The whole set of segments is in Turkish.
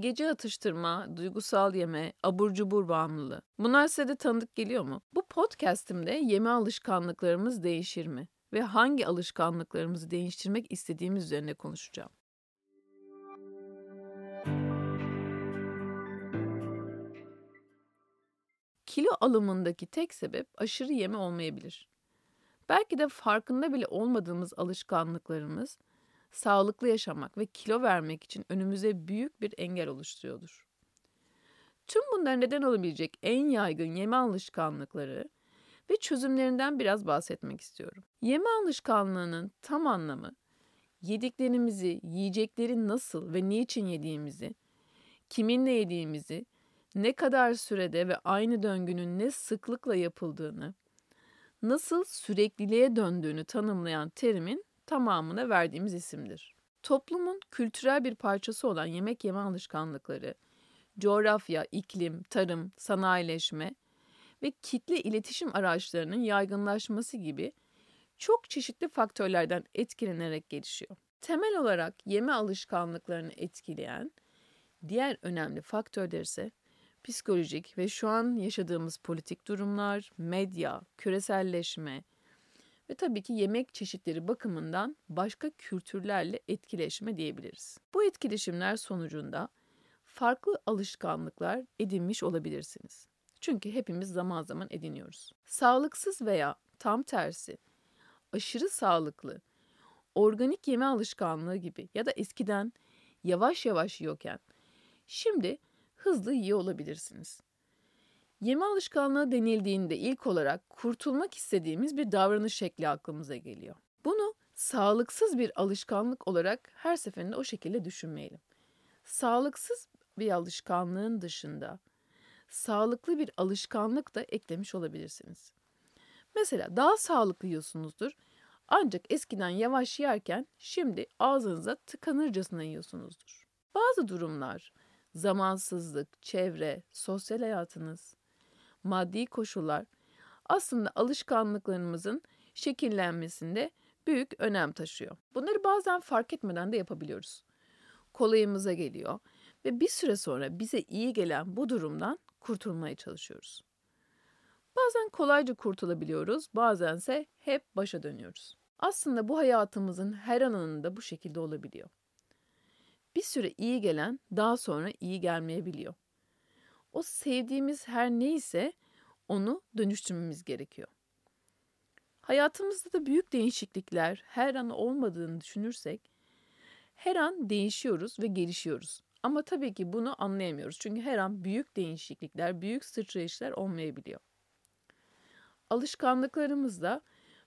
Gece atıştırma, duygusal yeme, abur cubur bağımlılığı. Bunlar size de tanıdık geliyor mu? Bu podcastimde yeme alışkanlıklarımız değişir mi? Ve hangi alışkanlıklarımızı değiştirmek istediğimiz üzerine konuşacağım. Kilo alımındaki tek sebep aşırı yeme olmayabilir. Belki de farkında bile olmadığımız alışkanlıklarımız sağlıklı yaşamak ve kilo vermek için önümüze büyük bir engel oluşturuyordur. Tüm bunlar neden olabilecek en yaygın yeme alışkanlıkları ve çözümlerinden biraz bahsetmek istiyorum. Yeme alışkanlığının tam anlamı yediklerimizi, yiyecekleri nasıl ve niçin yediğimizi, kiminle yediğimizi, ne kadar sürede ve aynı döngünün ne sıklıkla yapıldığını, nasıl sürekliliğe döndüğünü tanımlayan terimin tamamına verdiğimiz isimdir. Toplumun kültürel bir parçası olan yemek yeme alışkanlıkları, coğrafya, iklim, tarım, sanayileşme ve kitle iletişim araçlarının yaygınlaşması gibi çok çeşitli faktörlerden etkilenerek gelişiyor. Temel olarak yeme alışkanlıklarını etkileyen diğer önemli faktörler ise psikolojik ve şu an yaşadığımız politik durumlar, medya, küreselleşme ve tabii ki yemek çeşitleri bakımından başka kültürlerle etkileşme diyebiliriz. Bu etkileşimler sonucunda farklı alışkanlıklar edinmiş olabilirsiniz. Çünkü hepimiz zaman zaman ediniyoruz. Sağlıksız veya tam tersi aşırı sağlıklı, organik yeme alışkanlığı gibi ya da eskiden yavaş yavaş yiyorken şimdi hızlı yiyor olabilirsiniz. Yeme alışkanlığı denildiğinde ilk olarak kurtulmak istediğimiz bir davranış şekli aklımıza geliyor. Bunu sağlıksız bir alışkanlık olarak her seferinde o şekilde düşünmeyelim. Sağlıksız bir alışkanlığın dışında sağlıklı bir alışkanlık da eklemiş olabilirsiniz. Mesela daha sağlıklı yiyorsunuzdur ancak eskiden yavaş yerken şimdi ağzınıza tıkanırcasına yiyorsunuzdur. Bazı durumlar zamansızlık, çevre, sosyal hayatınız, maddi koşullar aslında alışkanlıklarımızın şekillenmesinde büyük önem taşıyor. Bunları bazen fark etmeden de yapabiliyoruz. Kolayımıza geliyor ve bir süre sonra bize iyi gelen bu durumdan kurtulmaya çalışıyoruz. Bazen kolayca kurtulabiliyoruz, bazense hep başa dönüyoruz. Aslında bu hayatımızın her anında bu şekilde olabiliyor. Bir süre iyi gelen daha sonra iyi gelmeyebiliyor. O sevdiğimiz her neyse onu dönüştürmemiz gerekiyor. Hayatımızda da büyük değişiklikler her an olmadığını düşünürsek her an değişiyoruz ve gelişiyoruz. Ama tabii ki bunu anlayamıyoruz. Çünkü her an büyük değişiklikler, büyük sıçrayışlar olmayabiliyor. Alışkanlıklarımız da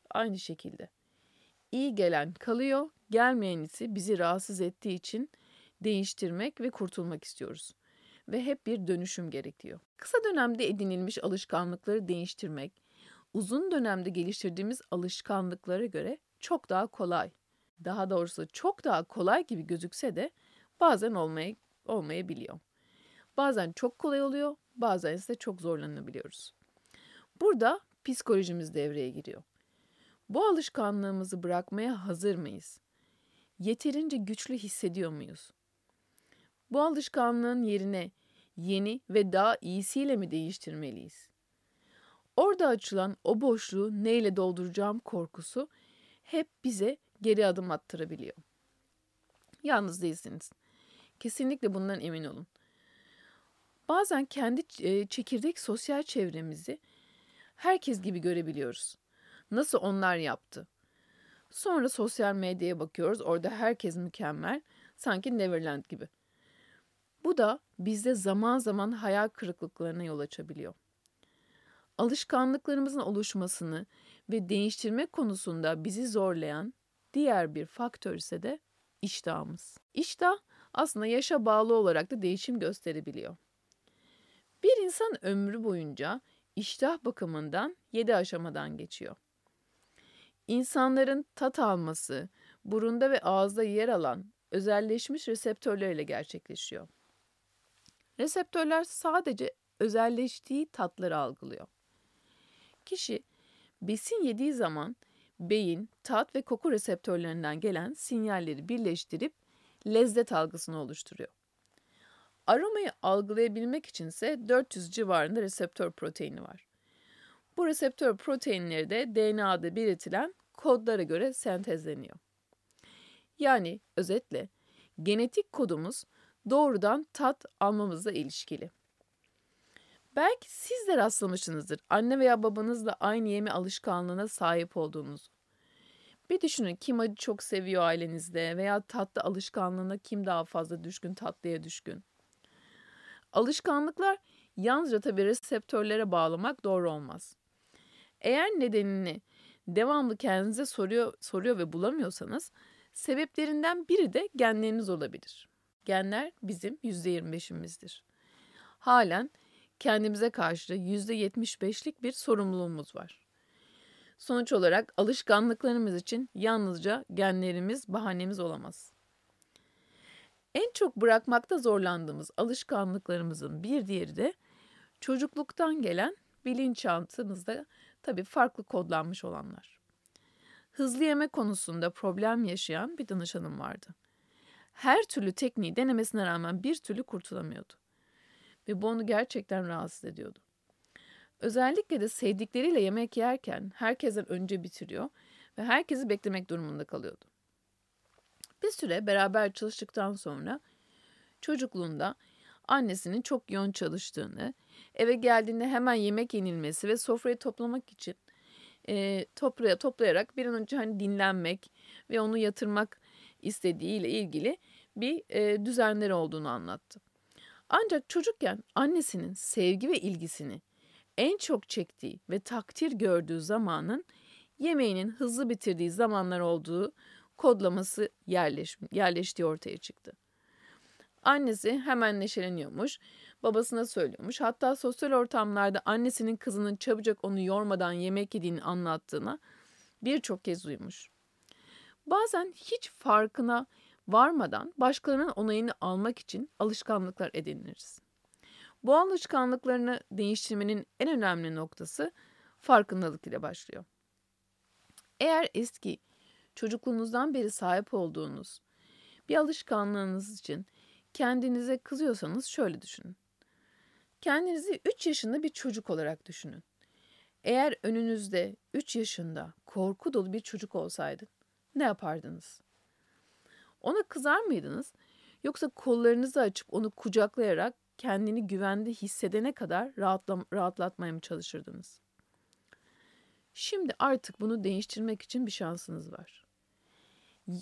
aynı şekilde. İyi gelen kalıyor, gelmeyen ise bizi rahatsız ettiği için değiştirmek ve kurtulmak istiyoruz. Ve hep bir dönüşüm gerekiyor. Kısa dönemde edinilmiş alışkanlıkları değiştirmek, uzun dönemde geliştirdiğimiz alışkanlıklara göre çok daha kolay. Daha doğrusu çok daha kolay gibi gözükse de bazen olmaya, olmayabiliyor. Bazen çok kolay oluyor, bazen ise çok zorlanabiliyoruz. Burada psikolojimiz devreye giriyor. Bu alışkanlığımızı bırakmaya hazır mıyız? Yeterince güçlü hissediyor muyuz? Bu alışkanlığın yerine yeni ve daha iyisiyle mi değiştirmeliyiz? Orada açılan o boşluğu neyle dolduracağım korkusu hep bize geri adım attırabiliyor. Yalnız değilsiniz. Kesinlikle bundan emin olun. Bazen kendi e, çekirdek sosyal çevremizi herkes gibi görebiliyoruz. Nasıl onlar yaptı? Sonra sosyal medyaya bakıyoruz. Orada herkes mükemmel. Sanki Neverland gibi. Bu da bizde zaman zaman hayal kırıklıklarına yol açabiliyor. Alışkanlıklarımızın oluşmasını ve değiştirme konusunda bizi zorlayan diğer bir faktör ise de iştahımız. İştah aslında yaşa bağlı olarak da değişim gösterebiliyor. Bir insan ömrü boyunca iştah bakımından 7 aşamadan geçiyor. İnsanların tat alması, burunda ve ağızda yer alan özelleşmiş reseptörlerle gerçekleşiyor. Reseptörler sadece özelleştiği tatları algılıyor. Kişi besin yediği zaman beyin, tat ve koku reseptörlerinden gelen sinyalleri birleştirip lezzet algısını oluşturuyor. Aromayı algılayabilmek içinse 400 civarında reseptör proteini var. Bu reseptör proteinleri de DNA'da belirtilen kodlara göre sentezleniyor. Yani özetle genetik kodumuz doğrudan tat almamızla ilişkili. Belki siz de rastlamışsınızdır anne veya babanızla aynı yeme alışkanlığına sahip olduğunuzu. Bir düşünün kim acı çok seviyor ailenizde veya tatlı alışkanlığına kim daha fazla düşkün, tatlıya düşkün. Alışkanlıklar yalnızca tabii reseptörlere bağlamak doğru olmaz. Eğer nedenini devamlı kendinize soruyor, soruyor ve bulamıyorsanız sebeplerinden biri de genleriniz olabilir. Genler bizim %25'imizdir. Halen kendimize karşı %75'lik bir sorumluluğumuz var. Sonuç olarak alışkanlıklarımız için yalnızca genlerimiz bahanemiz olamaz. En çok bırakmakta zorlandığımız alışkanlıklarımızın bir diğeri de çocukluktan gelen bilinçaltımızda tabii farklı kodlanmış olanlar. Hızlı yeme konusunda problem yaşayan bir danışanım vardı. Her türlü tekniği denemesine rağmen bir türlü kurtulamıyordu. Ve bu onu gerçekten rahatsız ediyordu. Özellikle de sevdikleriyle yemek yerken herkesten önce bitiriyor ve herkesi beklemek durumunda kalıyordu. Bir süre beraber çalıştıktan sonra çocukluğunda annesinin çok yoğun çalıştığını, eve geldiğinde hemen yemek yenilmesi ve sofrayı toplamak için e, topraya toplayarak bir an önce hani dinlenmek ve onu yatırmak istediğiyle ilgili bir e, düzenleri olduğunu anlattı. Ancak çocukken annesinin sevgi ve ilgisini en çok çektiği ve takdir gördüğü zamanın yemeğinin hızlı bitirdiği zamanlar olduğu kodlaması yerleş, yerleştiği ortaya çıktı. Annesi hemen neşeleniyormuş, babasına söylüyormuş. Hatta sosyal ortamlarda annesinin kızının çabucak onu yormadan yemek yediğini anlattığına birçok kez duymuş. Bazen hiç farkına varmadan başkalarının onayını almak için alışkanlıklar ediniriz. Bu alışkanlıklarını değiştirmenin en önemli noktası farkındalık ile başlıyor. Eğer eski çocukluğunuzdan beri sahip olduğunuz bir alışkanlığınız için kendinize kızıyorsanız şöyle düşünün. Kendinizi 3 yaşında bir çocuk olarak düşünün. Eğer önünüzde 3 yaşında korku dolu bir çocuk olsaydı ne yapardınız? Ona kızar mıydınız? Yoksa kollarınızı açıp onu kucaklayarak kendini güvende hissedene kadar rahatlam rahatlatmaya mı çalışırdınız? Şimdi artık bunu değiştirmek için bir şansınız var.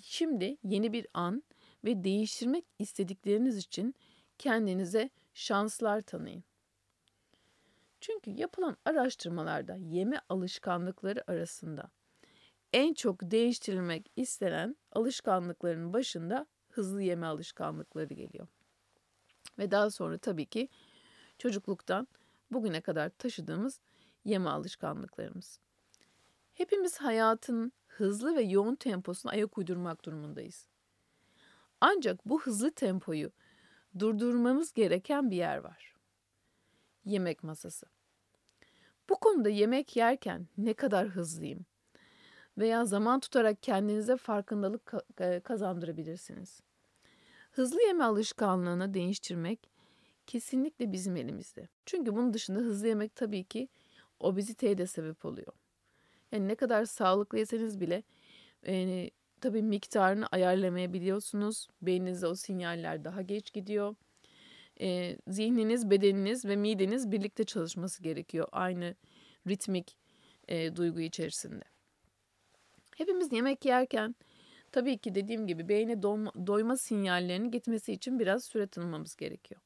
Şimdi yeni bir an ve değiştirmek istedikleriniz için kendinize şanslar tanıyın. Çünkü yapılan araştırmalarda yeme alışkanlıkları arasında en çok değiştirilmek istenen alışkanlıkların başında hızlı yeme alışkanlıkları geliyor. Ve daha sonra tabii ki çocukluktan bugüne kadar taşıdığımız yeme alışkanlıklarımız. Hepimiz hayatın hızlı ve yoğun temposuna ayak uydurmak durumundayız. Ancak bu hızlı tempoyu durdurmamız gereken bir yer var. Yemek masası. Bu konuda yemek yerken ne kadar hızlıyım veya zaman tutarak kendinize farkındalık kazandırabilirsiniz. Hızlı yeme alışkanlığını değiştirmek kesinlikle bizim elimizde. Çünkü bunun dışında hızlı yemek tabii ki obeziteye de sebep oluyor. Yani ne kadar sağlıklı yeseniz bile yani tabii miktarını ayarlamayabiliyorsunuz. Beyninize o sinyaller daha geç gidiyor. E, zihniniz, bedeniniz ve mideniz birlikte çalışması gerekiyor. Aynı ritmik e, duygu içerisinde. Hepimiz yemek yerken tabii ki dediğim gibi beyne doyma, doyma sinyallerini gitmesi için biraz süre tanımamız gerekiyor.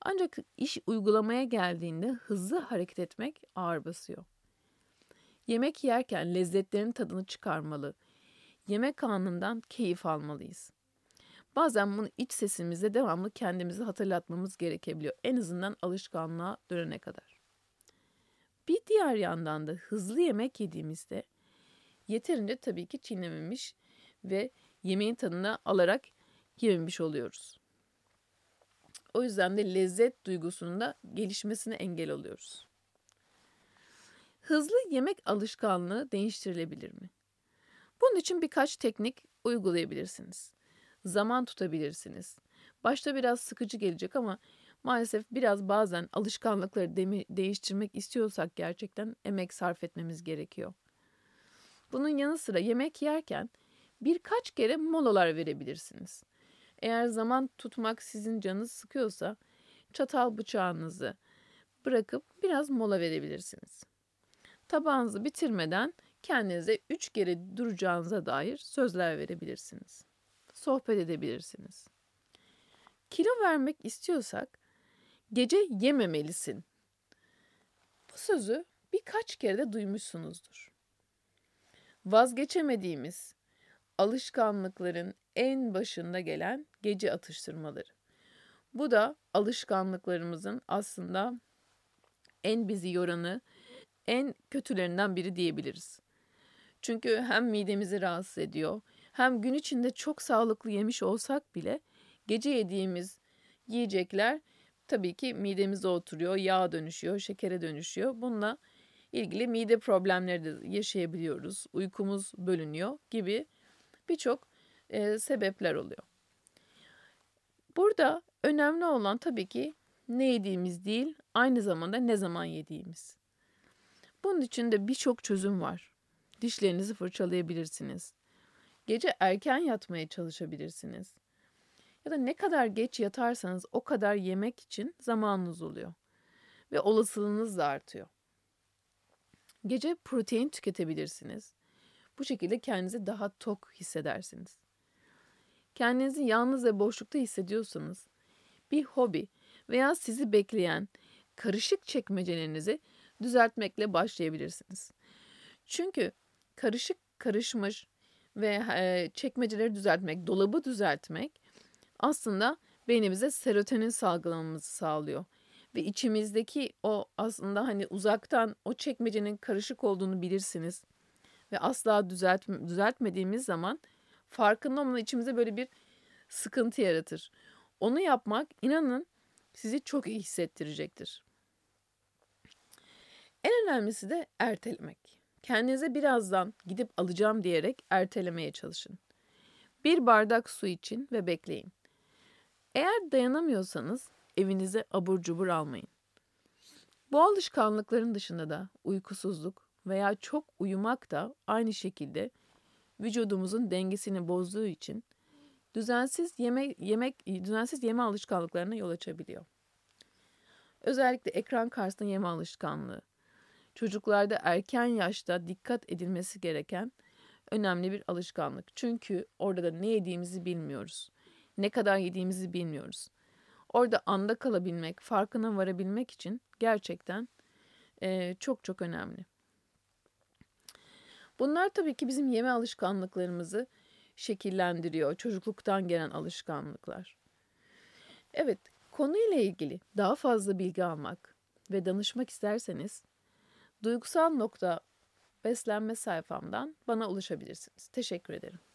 Ancak iş uygulamaya geldiğinde hızlı hareket etmek ağır basıyor. Yemek yerken lezzetlerin tadını çıkarmalı, yemek anından keyif almalıyız. Bazen bunu iç sesimizde devamlı kendimizi hatırlatmamız gerekebiliyor. En azından alışkanlığa dönene kadar. Bir diğer yandan da hızlı yemek yediğimizde yeterince tabii ki çiğnememiş ve yemeğin tadını alarak yememiş oluyoruz. O yüzden de lezzet duygusunun da gelişmesine engel oluyoruz. Hızlı yemek alışkanlığı değiştirilebilir mi? Bunun için birkaç teknik uygulayabilirsiniz. Zaman tutabilirsiniz. Başta biraz sıkıcı gelecek ama maalesef biraz bazen alışkanlıkları de- değiştirmek istiyorsak gerçekten emek sarf etmemiz gerekiyor. Bunun yanı sıra yemek yerken birkaç kere molalar verebilirsiniz. Eğer zaman tutmak sizin canınız sıkıyorsa çatal bıçağınızı bırakıp biraz mola verebilirsiniz. Tabağınızı bitirmeden kendinize üç kere duracağınıza dair sözler verebilirsiniz. Sohbet edebilirsiniz. Kilo vermek istiyorsak gece yememelisin. Bu sözü birkaç kere de duymuşsunuzdur. Vazgeçemediğimiz alışkanlıkların en başında gelen gece atıştırmaları. Bu da alışkanlıklarımızın aslında en bizi yoranı, en kötülerinden biri diyebiliriz. Çünkü hem midemizi rahatsız ediyor, hem gün içinde çok sağlıklı yemiş olsak bile gece yediğimiz yiyecekler tabii ki midemizde oturuyor, yağ dönüşüyor, şekere dönüşüyor. Bununla ilgili mide problemleri de yaşayabiliyoruz. Uykumuz bölünüyor gibi birçok e, sebepler oluyor. Burada önemli olan tabii ki ne yediğimiz değil, aynı zamanda ne zaman yediğimiz. Bunun için de birçok çözüm var. Dişlerinizi fırçalayabilirsiniz. Gece erken yatmaya çalışabilirsiniz. Ya da ne kadar geç yatarsanız o kadar yemek için zamanınız oluyor. Ve olasılığınız da artıyor. Gece protein tüketebilirsiniz. Bu şekilde kendinizi daha tok hissedersiniz. Kendinizi yalnız ve boşlukta hissediyorsanız bir hobi veya sizi bekleyen karışık çekmecelerinizi düzeltmekle başlayabilirsiniz. Çünkü karışık karışmış ve e, çekmeceleri düzeltmek, dolabı düzeltmek aslında beynimize serotonin salgılamamızı sağlıyor. Ve içimizdeki o aslında hani uzaktan o çekmecenin karışık olduğunu bilirsiniz. Ve asla düzelt, düzeltmediğimiz zaman farkında olmadan içimize böyle bir sıkıntı yaratır. Onu yapmak inanın sizi çok iyi hissettirecektir. En önemlisi de ertelemek. Kendinize birazdan gidip alacağım diyerek ertelemeye çalışın. Bir bardak su için ve bekleyin. Eğer dayanamıyorsanız evinize abur cubur almayın. Bu alışkanlıkların dışında da uykusuzluk veya çok uyumak da aynı şekilde vücudumuzun dengesini bozduğu için düzensiz yeme yemek düzensiz yeme alışkanlıklarına yol açabiliyor. Özellikle ekran karşısında yeme alışkanlığı. Çocuklarda erken yaşta dikkat edilmesi gereken önemli bir alışkanlık. Çünkü orada da ne yediğimizi bilmiyoruz. Ne kadar yediğimizi bilmiyoruz. Orada anda kalabilmek, farkına varabilmek için gerçekten e, çok çok önemli. Bunlar tabii ki bizim yeme alışkanlıklarımızı şekillendiriyor. Çocukluktan gelen alışkanlıklar. Evet, konuyla ilgili daha fazla bilgi almak ve danışmak isterseniz duygusal nokta beslenme sayfamdan bana ulaşabilirsiniz. Teşekkür ederim.